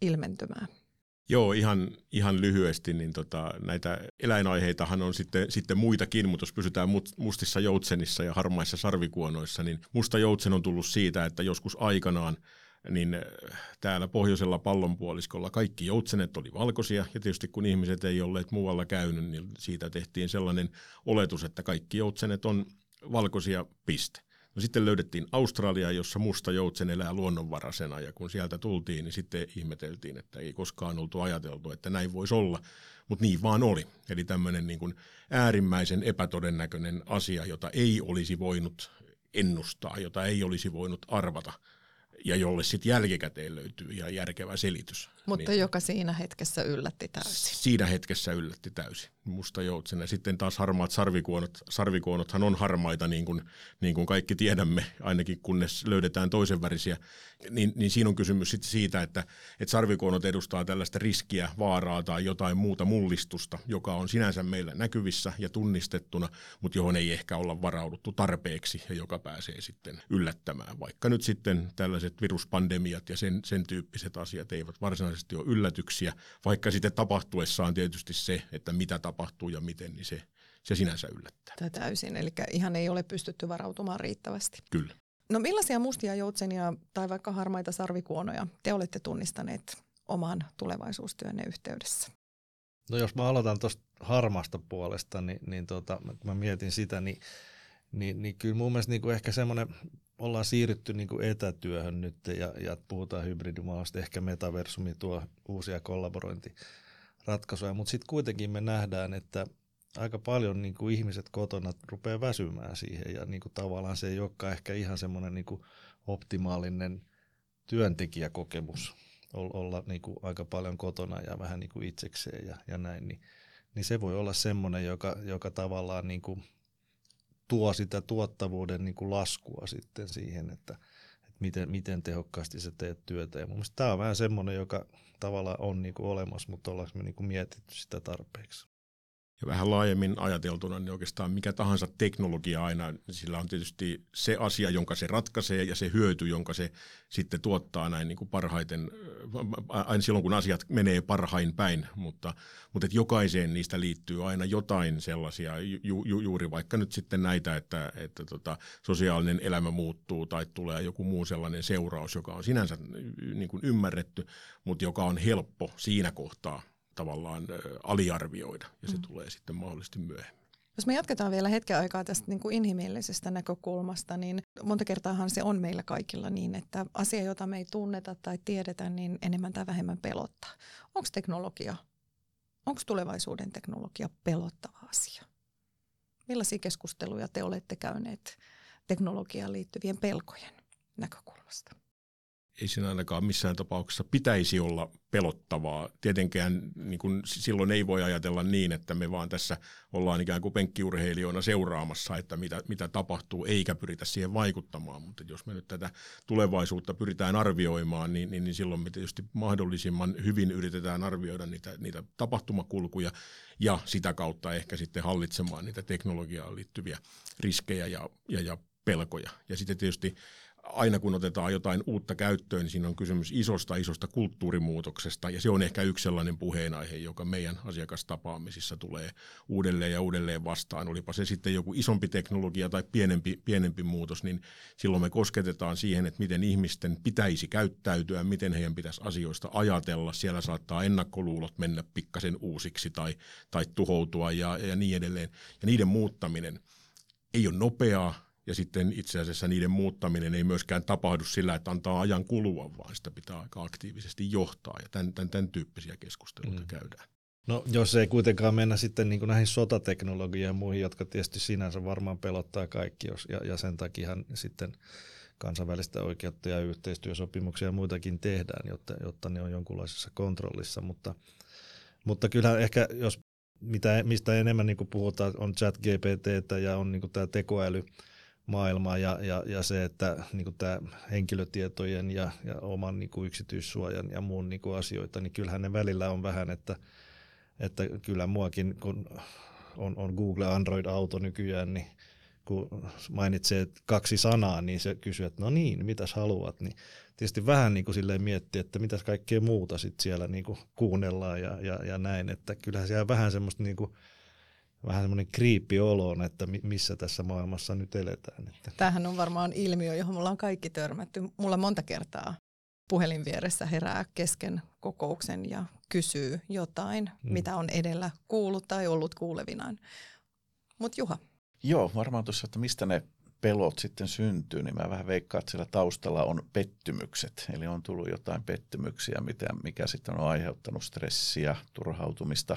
ilmentymää. Joo, ihan, ihan lyhyesti, niin tota, näitä eläinaiheitahan on sitten, sitten muitakin, mutta jos pysytään mustissa joutsenissa ja harmaissa sarvikuonoissa, niin musta joutsen on tullut siitä, että joskus aikanaan niin äh, täällä pohjoisella pallonpuoliskolla kaikki joutsenet oli valkoisia, ja tietysti kun ihmiset ei olleet muualla käynyt, niin siitä tehtiin sellainen oletus, että kaikki joutsenet on valkoisia piste. No sitten löydettiin Australia, jossa musta joutsen elää luonnonvarasena ja kun sieltä tultiin, niin sitten ihmeteltiin, että ei koskaan oltu ajateltu, että näin voisi olla, mutta niin vaan oli. Eli tämmöinen niin kuin äärimmäisen epätodennäköinen asia, jota ei olisi voinut ennustaa, jota ei olisi voinut arvata – ja jolle sitten jälkikäteen löytyy ihan järkevä selitys. Mutta niin, joka siinä hetkessä yllätti täysin. Siinä hetkessä yllätti täysin. Musta joutsena. Sitten taas harmaat sarvikuonot. Sarvikuonothan on harmaita, niin kuin, niin kuin kaikki tiedämme, ainakin kunnes löydetään toisen värisiä. Niin, niin siinä on kysymys sitten siitä, että, että sarvikuonot edustaa tällaista riskiä, vaaraa tai jotain muuta mullistusta, joka on sinänsä meillä näkyvissä ja tunnistettuna, mutta johon ei ehkä olla varauduttu tarpeeksi ja joka pääsee sitten yllättämään. Vaikka nyt sitten tällaiset viruspandemiat ja sen, sen tyyppiset asiat eivät varsinaisesti ole yllätyksiä, vaikka sitten tapahtuessaan tietysti se, että mitä tapahtuu ja miten, niin se, se sinänsä yllättää. Tämä täysin, eli ihan ei ole pystytty varautumaan riittävästi. Kyllä. No millaisia mustia joutsenia tai vaikka harmaita sarvikuonoja te olette tunnistaneet oman tulevaisuustyönne yhteydessä? No jos mä aloitan tuosta harmasta puolesta, niin, niin tota, kun mä mietin sitä, niin, niin, niin kyllä mun mielestä niin kuin ehkä semmoinen ollaan siirrytty niin kuin etätyöhön nyt ja, ja puhutaan hybridimaailmasta, ehkä metaversumi tuo uusia kollaborointiratkaisuja, mutta sitten kuitenkin me nähdään, että aika paljon niin kuin ihmiset kotona rupeaa väsymään siihen ja niin kuin tavallaan se ei olekaan ehkä ihan semmoinen niin optimaalinen työntekijäkokemus olla niin kuin aika paljon kotona ja vähän niin kuin itsekseen ja, ja näin, niin, niin se voi olla semmoinen, joka, joka tavallaan niin kuin – tuo sitä tuottavuuden niin kuin laskua sitten siihen, että miten, miten tehokkaasti sä teet työtä. Ja mun mielestä tämä on vähän semmoinen, joka tavallaan on niin kuin olemassa, mutta ollaanko me niin kuin mietitty sitä tarpeeksi. Ja vähän laajemmin ajateltuna, niin oikeastaan mikä tahansa teknologia aina, sillä on tietysti se asia, jonka se ratkaisee ja se hyöty, jonka se sitten tuottaa näin niin kuin parhaiten, aina silloin kun asiat menee parhain päin, mutta, mutta että jokaiseen niistä liittyy aina jotain sellaisia, ju, ju, juuri vaikka nyt sitten näitä, että, että tota, sosiaalinen elämä muuttuu tai tulee joku muu sellainen seuraus, joka on sinänsä niin kuin ymmärretty, mutta joka on helppo siinä kohtaa tavallaan aliarvioida ja se mm. tulee sitten mahdollisesti myöhemmin. Jos me jatketaan vielä hetken aikaa tästä niin kuin inhimillisestä näkökulmasta, niin monta kertaahan se on meillä kaikilla niin, että asia, jota me ei tunneta tai tiedetä, niin enemmän tai vähemmän pelottaa. Onko teknologia, onko tulevaisuuden teknologia pelottava asia? Millaisia keskusteluja te olette käyneet teknologiaan liittyvien pelkojen näkökulmasta? Ei siinä ainakaan missään tapauksessa pitäisi olla pelottavaa. Tietenkään niin kuin, silloin ei voi ajatella niin, että me vaan tässä ollaan ikään kuin penkkiurheilijoina seuraamassa, että mitä, mitä tapahtuu, eikä pyritä siihen vaikuttamaan. Mutta jos me nyt tätä tulevaisuutta pyritään arvioimaan, niin, niin, niin silloin me tietysti mahdollisimman hyvin yritetään arvioida niitä, niitä tapahtumakulkuja ja sitä kautta ehkä sitten hallitsemaan niitä teknologiaan liittyviä riskejä ja, ja, ja pelkoja. Ja sitten tietysti aina kun otetaan jotain uutta käyttöön, niin siinä on kysymys isosta, isosta kulttuurimuutoksesta, ja se on ehkä yksi sellainen puheenaihe, joka meidän asiakastapaamisissa tulee uudelleen ja uudelleen vastaan. Olipa se sitten joku isompi teknologia tai pienempi, pienempi muutos, niin silloin me kosketetaan siihen, että miten ihmisten pitäisi käyttäytyä, miten heidän pitäisi asioista ajatella. Siellä saattaa ennakkoluulot mennä pikkasen uusiksi tai, tai tuhoutua ja, ja niin edelleen. Ja niiden muuttaminen ei ole nopeaa, ja sitten itse asiassa niiden muuttaminen ei myöskään tapahdu sillä, että antaa ajan kulua, vaan sitä pitää aika aktiivisesti johtaa ja tämän, tämän, tämän tyyppisiä keskusteluita mm. käydään. No jos ei kuitenkaan mennä sitten niin kuin näihin sotateknologiaan ja muihin, jotka tietysti sinänsä varmaan pelottaa kaikki, jos, ja, ja sen takia sitten kansainvälistä oikeutta ja yhteistyösopimuksia ja muitakin tehdään, jotta, jotta ne on jonkunlaisessa kontrollissa, mutta, mutta kyllähän ehkä jos mitä, mistä enemmän niin kuin puhutaan, on chat GPT ja on niin kuin tämä tekoäly, maailma ja, ja, ja se, että niin tämä henkilötietojen ja, ja oman niin kuin yksityissuojan ja muun niin kuin asioita, niin kyllähän ne välillä on vähän, että, että kyllä muakin, kun on, on Google Android-auto nykyään, niin kun mainitsee kaksi sanaa, niin se kysyy, että no niin, mitäs haluat, niin tietysti vähän niin kuin silleen miettii, että mitäs kaikkea muuta sit siellä niin kuin kuunnellaan ja, ja, ja näin, että kyllähän siellä vähän semmoista niin kuin vähän semmoinen kriippiolo että missä tässä maailmassa nyt eletään. Tämähän on varmaan ilmiö, johon me ollaan kaikki törmätty. Mulla monta kertaa puhelin vieressä herää kesken kokouksen ja kysyy jotain, hmm. mitä on edellä kuullut tai ollut kuulevinaan. Mutta Juha. Joo, varmaan tuossa, että mistä ne pelot sitten syntyy, niin mä vähän veikkaan, että siellä taustalla on pettymykset. Eli on tullut jotain pettymyksiä, mitä, mikä sitten on aiheuttanut stressiä, turhautumista,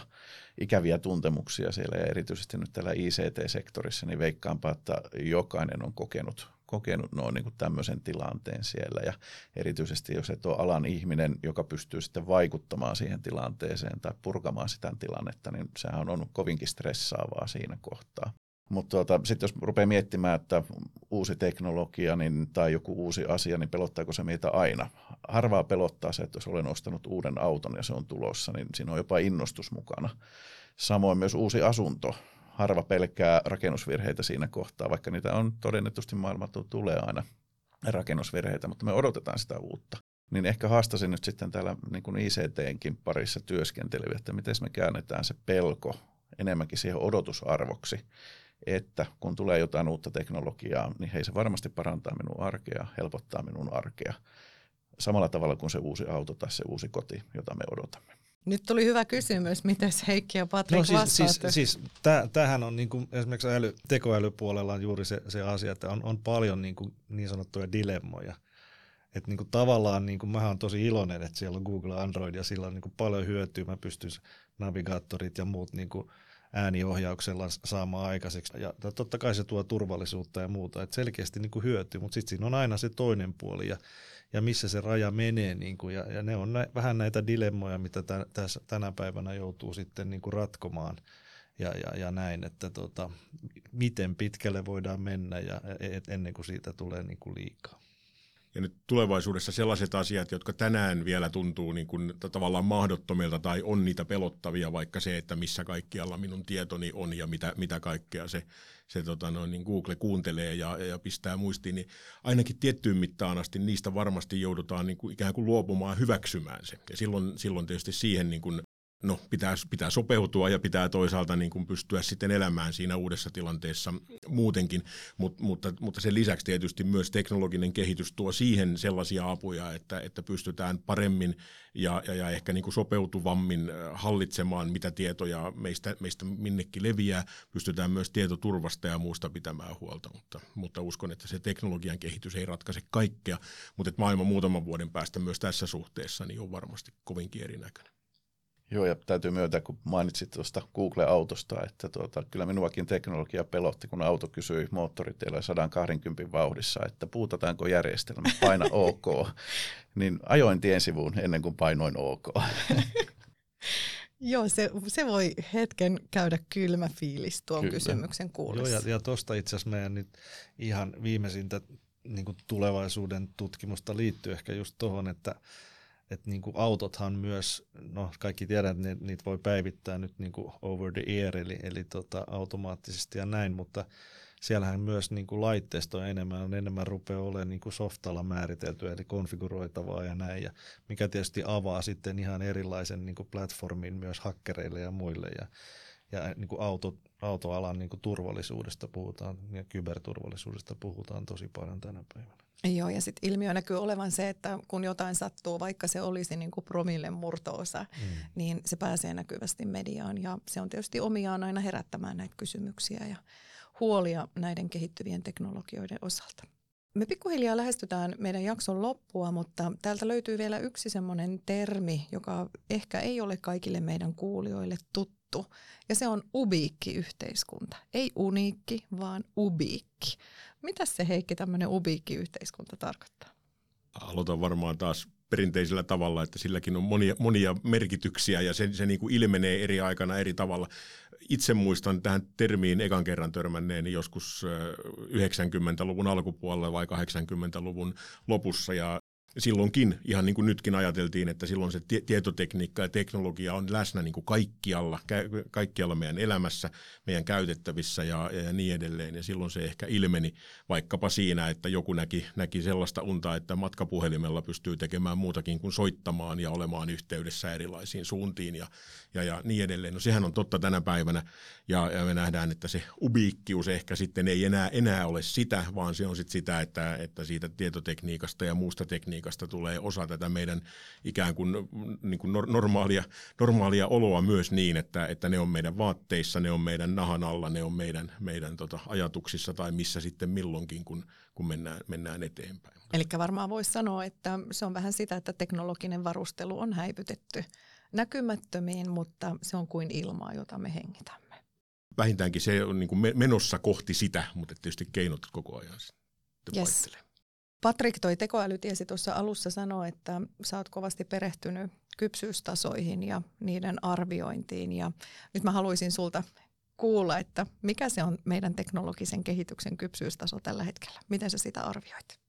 ikäviä tuntemuksia siellä ja erityisesti nyt täällä ICT-sektorissa, niin veikkaanpa, että jokainen on kokenut, kokenut noin niin kuin tämmöisen tilanteen siellä ja erityisesti jos et ole alan ihminen, joka pystyy sitten vaikuttamaan siihen tilanteeseen tai purkamaan sitä tilannetta, niin sehän on kovinkin stressaavaa siinä kohtaa. Mutta tuota, sitten jos rupeaa miettimään, että uusi teknologia niin, tai joku uusi asia, niin pelottaako se meitä aina? Harvaa pelottaa se, että jos olen ostanut uuden auton ja se on tulossa, niin siinä on jopa innostus mukana. Samoin myös uusi asunto. Harva pelkää rakennusvirheitä siinä kohtaa, vaikka niitä on todennetusti maailmalta tulee aina rakennusvirheitä, mutta me odotetaan sitä uutta. Niin ehkä haastasin nyt sitten täällä niin kuin ICTnkin parissa työskenteleviä, että miten me käännetään se pelko enemmänkin siihen odotusarvoksi että kun tulee jotain uutta teknologiaa, niin hei se varmasti parantaa minun arkea, helpottaa minun arkea samalla tavalla kuin se uusi auto tai se uusi koti, jota me odotamme. Nyt tuli hyvä kysymys, miten Heikki ja Patrik no, siis, siis, siis tämähän on niin kuin, esimerkiksi äly, tekoälypuolella on juuri se, se asia, että on, on paljon niin, kuin, niin sanottuja dilemmoja. Että niin kuin tavallaan niin kuin, mä oon tosi iloinen, että siellä on Google Android ja sillä on niin kuin paljon hyötyä. Mä pystyn navigaattorit ja muut niin kuin, ääniohjauksella saamaan aikaiseksi. Ja totta kai se tuo turvallisuutta ja muuta, että selkeästi niin kuin hyötyy, mutta sitten siinä on aina se toinen puoli ja, ja missä se raja menee. Niin kuin, ja, ja ne on nä, vähän näitä dilemmoja, mitä tä, tässä, tänä päivänä joutuu sitten niin kuin ratkomaan ja, ja, ja näin, että tota, miten pitkälle voidaan mennä ja, et, ennen kuin siitä tulee niin kuin liikaa. Ja nyt tulevaisuudessa sellaiset asiat, jotka tänään vielä tuntuu niin kuin tavallaan mahdottomilta tai on niitä pelottavia, vaikka se, että missä kaikkialla minun tietoni on ja mitä, mitä kaikkea se, se tota noin, niin Google kuuntelee ja, ja pistää muistiin, niin ainakin tiettyyn mittaan asti niistä varmasti joudutaan niin kuin ikään kuin luopumaan hyväksymään se. Ja silloin, silloin tietysti siihen niin kuin no, pitää, pitää sopeutua ja pitää toisaalta niin kuin pystyä sitten elämään siinä uudessa tilanteessa muutenkin, Mut, mutta, mutta sen lisäksi tietysti myös teknologinen kehitys tuo siihen sellaisia apuja, että, että pystytään paremmin ja, ja, ja ehkä niin kuin sopeutuvammin hallitsemaan, mitä tietoja meistä, meistä minnekin leviää, pystytään myös tietoturvasta ja muusta pitämään huolta, mutta, mutta uskon, että se teknologian kehitys ei ratkaise kaikkea, mutta maailma muutaman vuoden päästä myös tässä suhteessa niin on varmasti kovinkin erinäköinen. Joo, ja täytyy myöntää, kun mainitsit tuosta Google-autosta, että tuota, kyllä minuakin teknologia pelotti, kun auto kysyi moottoriteillä 120 vauhdissa, että puutataanko järjestelmä, paina [laughs] OK. niin ajoin tien sivuun ennen kuin painoin OK. Joo, se, se voi hetken käydä kylmä fiilis tuon Kyllä. kysymyksen kuullessa. Joo, ja, ja tuosta itse asiassa meidän nyt ihan viimeisintä niin tulevaisuuden tutkimusta liittyy ehkä just tuohon, että että niin kuin autothan myös, no kaikki tiedät, että niitä voi päivittää nyt niin kuin over the air, eli, eli tota, automaattisesti ja näin, mutta siellähän myös niin kuin laitteisto enemmän, on enemmän rupeaa olemaan niin kuin softalla määriteltyä, eli konfiguroitavaa ja näin, ja mikä tietysti avaa sitten ihan erilaisen niin kuin platformin myös hakkereille ja muille, ja, ja niin kuin auto, autoalan niin kuin turvallisuudesta puhutaan, ja kyberturvallisuudesta puhutaan tosi paljon tänä päivänä. Joo, ja sitten ilmiö näkyy olevan se, että kun jotain sattuu, vaikka se olisi niin kuin promillen murtoosa, mm. niin se pääsee näkyvästi mediaan. Ja se on tietysti omiaan aina herättämään näitä kysymyksiä ja huolia näiden kehittyvien teknologioiden osalta. Me pikkuhiljaa lähestytään meidän jakson loppua, mutta täältä löytyy vielä yksi semmoinen termi, joka ehkä ei ole kaikille meidän kuulijoille tuttu. Ja se on ubiikki-yhteiskunta. Ei uniikki, vaan ubiikki. Mitä se Heikki tämmöinen ubiikki-yhteiskunta tarkoittaa? Aloitan varmaan taas perinteisellä tavalla, että silläkin on monia, monia merkityksiä ja se, se niin kuin ilmenee eri aikana eri tavalla. Itse muistan tähän termiin ekan kerran törmänneeni joskus 90-luvun alkupuolella vai 80-luvun lopussa ja silloinkin, ihan niin kuin nytkin ajateltiin, että silloin se tietotekniikka ja teknologia on läsnä niin kuin kaikkialla, kaikkialla meidän elämässä, meidän käytettävissä ja, ja niin edelleen. Ja silloin se ehkä ilmeni vaikkapa siinä, että joku näki, näki sellaista unta, että matkapuhelimella pystyy tekemään muutakin kuin soittamaan ja olemaan yhteydessä erilaisiin suuntiin ja, ja, ja niin edelleen. No sehän on totta tänä päivänä ja, ja me nähdään, että se ubiikkius ehkä sitten ei enää, enää ole sitä, vaan se on sitten sitä, että, että siitä tietotekniikasta ja muusta tekniikasta tulee osa tätä meidän ikään kuin, niin kuin normaalia, normaalia oloa myös niin, että, että ne on meidän vaatteissa, ne on meidän nahan alla, ne on meidän, meidän tota, ajatuksissa tai missä sitten milloinkin, kun, kun mennään, mennään eteenpäin. Eli varmaan voisi sanoa, että se on vähän sitä, että teknologinen varustelu on häivytetty näkymättömiin, mutta se on kuin ilmaa, jota me hengitämme. Vähintäänkin se on niin kuin menossa kohti sitä, mutta tietysti keinot koko ajan yes. Patrik, toi tekoälytiesi tuossa alussa sanoi, että sä oot kovasti perehtynyt kypsyystasoihin ja niiden arviointiin. Ja nyt mä haluaisin sulta kuulla, että mikä se on meidän teknologisen kehityksen kypsyystaso tällä hetkellä? Miten sä sitä arvioit?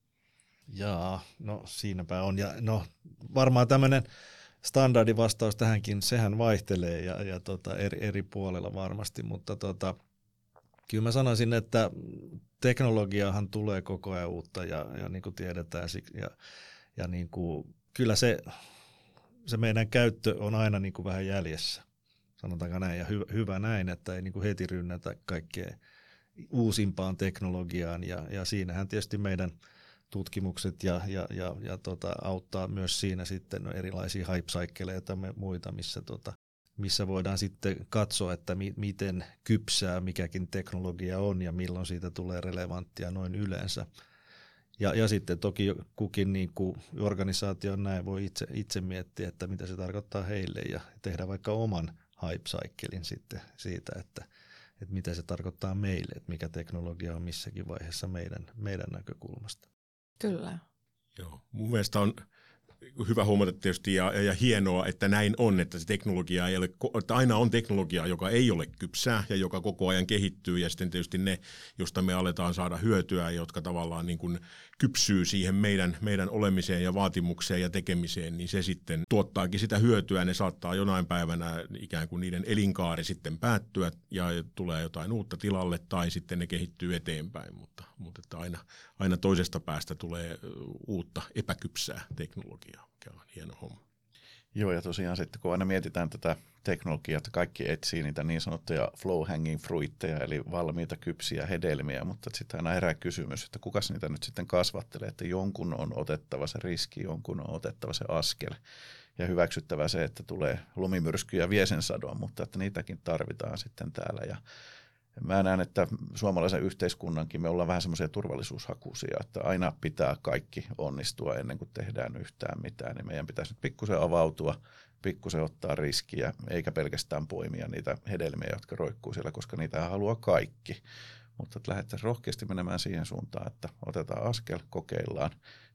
Jaa, no siinäpä on. Ja no varmaan tämmöinen standardivastaus tähänkin, sehän vaihtelee ja, ja tota, eri, eri puolella varmasti, mutta tota, kyllä mä sanoisin, että teknologiahan tulee koko ajan uutta ja, ja niin kuin tiedetään, ja, ja niin kuin, kyllä se, se meidän käyttö on aina niin kuin vähän jäljessä, sanotaanko näin, ja hy, hyvä näin, että ei niin kuin heti rynnätä kaikkea uusimpaan teknologiaan, ja, ja siinähän tietysti meidän – tutkimukset ja, ja, ja, ja tota, auttaa myös siinä sitten erilaisia hype ja muita, missä, tota, missä voidaan sitten katsoa, että mi, miten kypsää mikäkin teknologia on ja milloin siitä tulee relevanttia noin yleensä. Ja, ja sitten toki kukin niin kuin organisaatio näin voi itse, itse miettiä, että mitä se tarkoittaa heille ja tehdä vaikka oman hype sitten siitä, että, että mitä se tarkoittaa meille, että mikä teknologia on missäkin vaiheessa meidän, meidän näkökulmasta. Kyllä. Joo, mun mielestä on hyvä huomata tietysti ja, ja, hienoa, että näin on, että se teknologia ei ole, että aina on teknologiaa, joka ei ole kypsää ja joka koko ajan kehittyy. Ja sitten tietysti ne, josta me aletaan saada hyötyä, jotka tavallaan niin kuin kypsyy siihen meidän, meidän olemiseen ja vaatimukseen ja tekemiseen, niin se sitten tuottaakin sitä hyötyä. Ne saattaa jonain päivänä ikään kuin niiden elinkaari sitten päättyä ja tulee jotain uutta tilalle tai sitten ne kehittyy eteenpäin, mutta, mutta että aina, aina toisesta päästä tulee uutta epäkypsää teknologiaa, mikä on hieno homma. Joo, ja tosiaan sitten kun aina mietitään tätä teknologiaa, että kaikki etsii niitä niin sanottuja flow hanging fruitteja, eli valmiita kypsiä hedelmiä, mutta sitten aina herää kysymys, että kuka niitä nyt sitten kasvattelee, että jonkun on otettava se riski, jonkun on otettava se askel. Ja hyväksyttävä se, että tulee lumimyrsky ja vie sen sadon, mutta että niitäkin tarvitaan sitten täällä. Ja Mä näen, että suomalaisen yhteiskunnankin me ollaan vähän semmoisia turvallisuushakuisia, että aina pitää kaikki onnistua ennen kuin tehdään yhtään mitään. Niin meidän pitäisi nyt pikkusen avautua, pikkusen ottaa riskiä, eikä pelkästään poimia niitä hedelmiä, jotka roikkuu siellä, koska niitä haluaa kaikki. Mutta että lähdettäisiin rohkeasti menemään siihen suuntaan, että otetaan askel, kokeillaan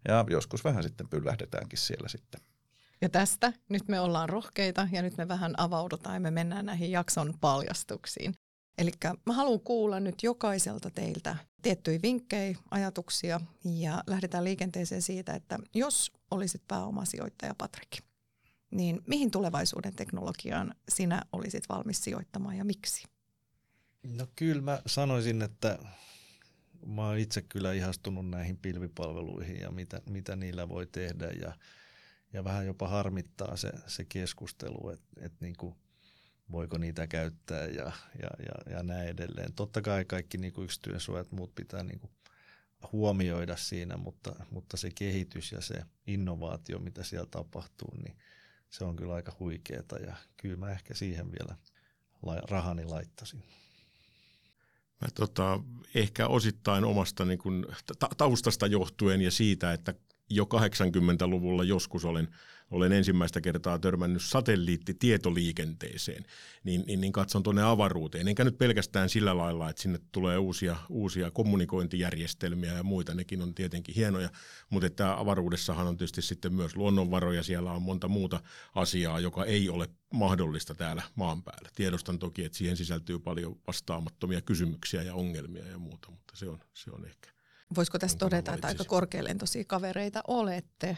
ja joskus vähän sitten pyllähdetäänkin siellä sitten. Ja tästä nyt me ollaan rohkeita ja nyt me vähän avaudutaan ja me mennään näihin jakson paljastuksiin. Eli mä haluan kuulla nyt jokaiselta teiltä tiettyjä vinkkejä, ajatuksia ja lähdetään liikenteeseen siitä, että jos olisit pääomasijoittaja Patrik, niin mihin tulevaisuuden teknologiaan sinä olisit valmis sijoittamaan ja miksi? No kyllä mä sanoisin, että mä oon itse kyllä ihastunut näihin pilvipalveluihin ja mitä, mitä niillä voi tehdä ja, ja vähän jopa harmittaa se, se keskustelu, että et niin voiko niitä käyttää ja, ja, ja, ja näin edelleen. Totta kai kaikki niin yksityissuojat muut pitää niin kuin huomioida siinä, mutta, mutta se kehitys ja se innovaatio, mitä siellä tapahtuu, niin se on kyllä aika huikeeta ja kyllä mä ehkä siihen vielä rahani laittasin. Mä tota, ehkä osittain omasta niin kun, taustasta johtuen ja siitä, että jo 80-luvulla joskus olen, olen ensimmäistä kertaa törmännyt satelliittitietoliikenteeseen, niin, niin, niin katson tuonne avaruuteen. Enkä nyt pelkästään sillä lailla, että sinne tulee uusia, uusia kommunikointijärjestelmiä ja muita, nekin on tietenkin hienoja, mutta että avaruudessahan on tietysti sitten myös luonnonvaroja, siellä on monta muuta asiaa, joka ei ole mahdollista täällä maan päällä. Tiedostan toki, että siihen sisältyy paljon vastaamattomia kysymyksiä ja ongelmia ja muuta, mutta se on, se on ehkä Voisiko tässä todeta, että aika korkealentoisia kavereita olette,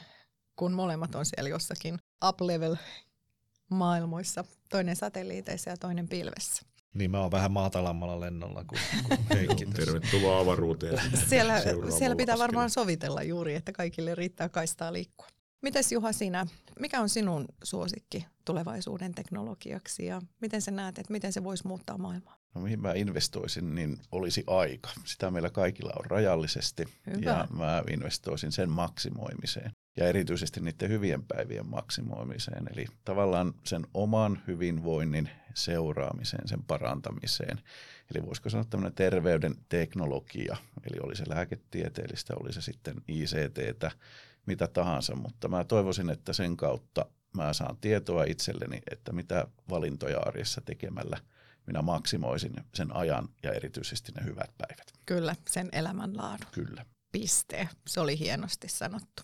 kun molemmat on siellä jossakin up-level maailmoissa, toinen satelliiteissa ja toinen pilvessä? Niin mä oon vähän maatalammalla lennolla kuin, [laughs] kuin Heikki. Tervetuloa avaruuteen. [laughs] Siellä, siellä pitää varmaan sovitella juuri, että kaikille riittää kaistaa liikkua. Mites Juha sinä, mikä on sinun suosikki tulevaisuuden teknologiaksi ja miten sä näet, että miten se voisi muuttaa maailmaa? No mihin mä investoisin, niin olisi aika. Sitä meillä kaikilla on rajallisesti Hyvä. ja mä investoisin sen maksimoimiseen ja erityisesti niiden hyvien päivien maksimoimiseen. Eli tavallaan sen oman hyvinvoinnin seuraamiseen, sen parantamiseen. Eli voisiko sanoa tämmöinen terveyden teknologia, eli oli se lääketieteellistä, oli se sitten ICTtä, mitä tahansa, mutta mä toivoisin, että sen kautta mä saan tietoa itselleni, että mitä valintoja arjessa tekemällä minä maksimoisin sen ajan ja erityisesti ne hyvät päivät. Kyllä, sen elämänlaadun. Kyllä. Piste. Se oli hienosti sanottu.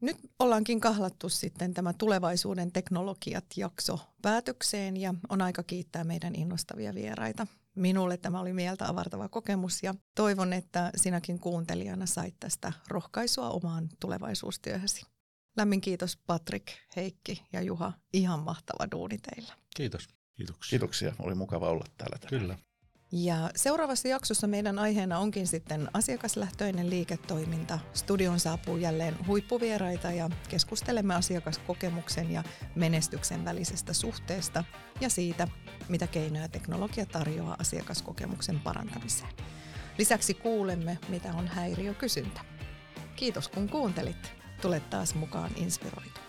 Nyt ollaankin kahlattu sitten tämä tulevaisuuden teknologiat jakso päätökseen ja on aika kiittää meidän innostavia vieraita. Minulle tämä oli mieltä avartava kokemus ja toivon, että sinäkin kuuntelijana sait tästä rohkaisua omaan tulevaisuustyöhösi. Lämmin kiitos Patrik, Heikki ja Juha. Ihan mahtava duuni teillä. Kiitos. Kiitoksia. Kiitoksia. Oli mukava olla täällä tänään. Kyllä. Ja seuraavassa jaksossa meidän aiheena onkin sitten asiakaslähtöinen liiketoiminta. Studioon saapuu jälleen huippuvieraita ja keskustelemme asiakaskokemuksen ja menestyksen välisestä suhteesta ja siitä, mitä keinoja teknologia tarjoaa asiakaskokemuksen parantamiseen. Lisäksi kuulemme, mitä on häiriökysyntä. Kiitos kun kuuntelit. Tule taas mukaan inspiroitua.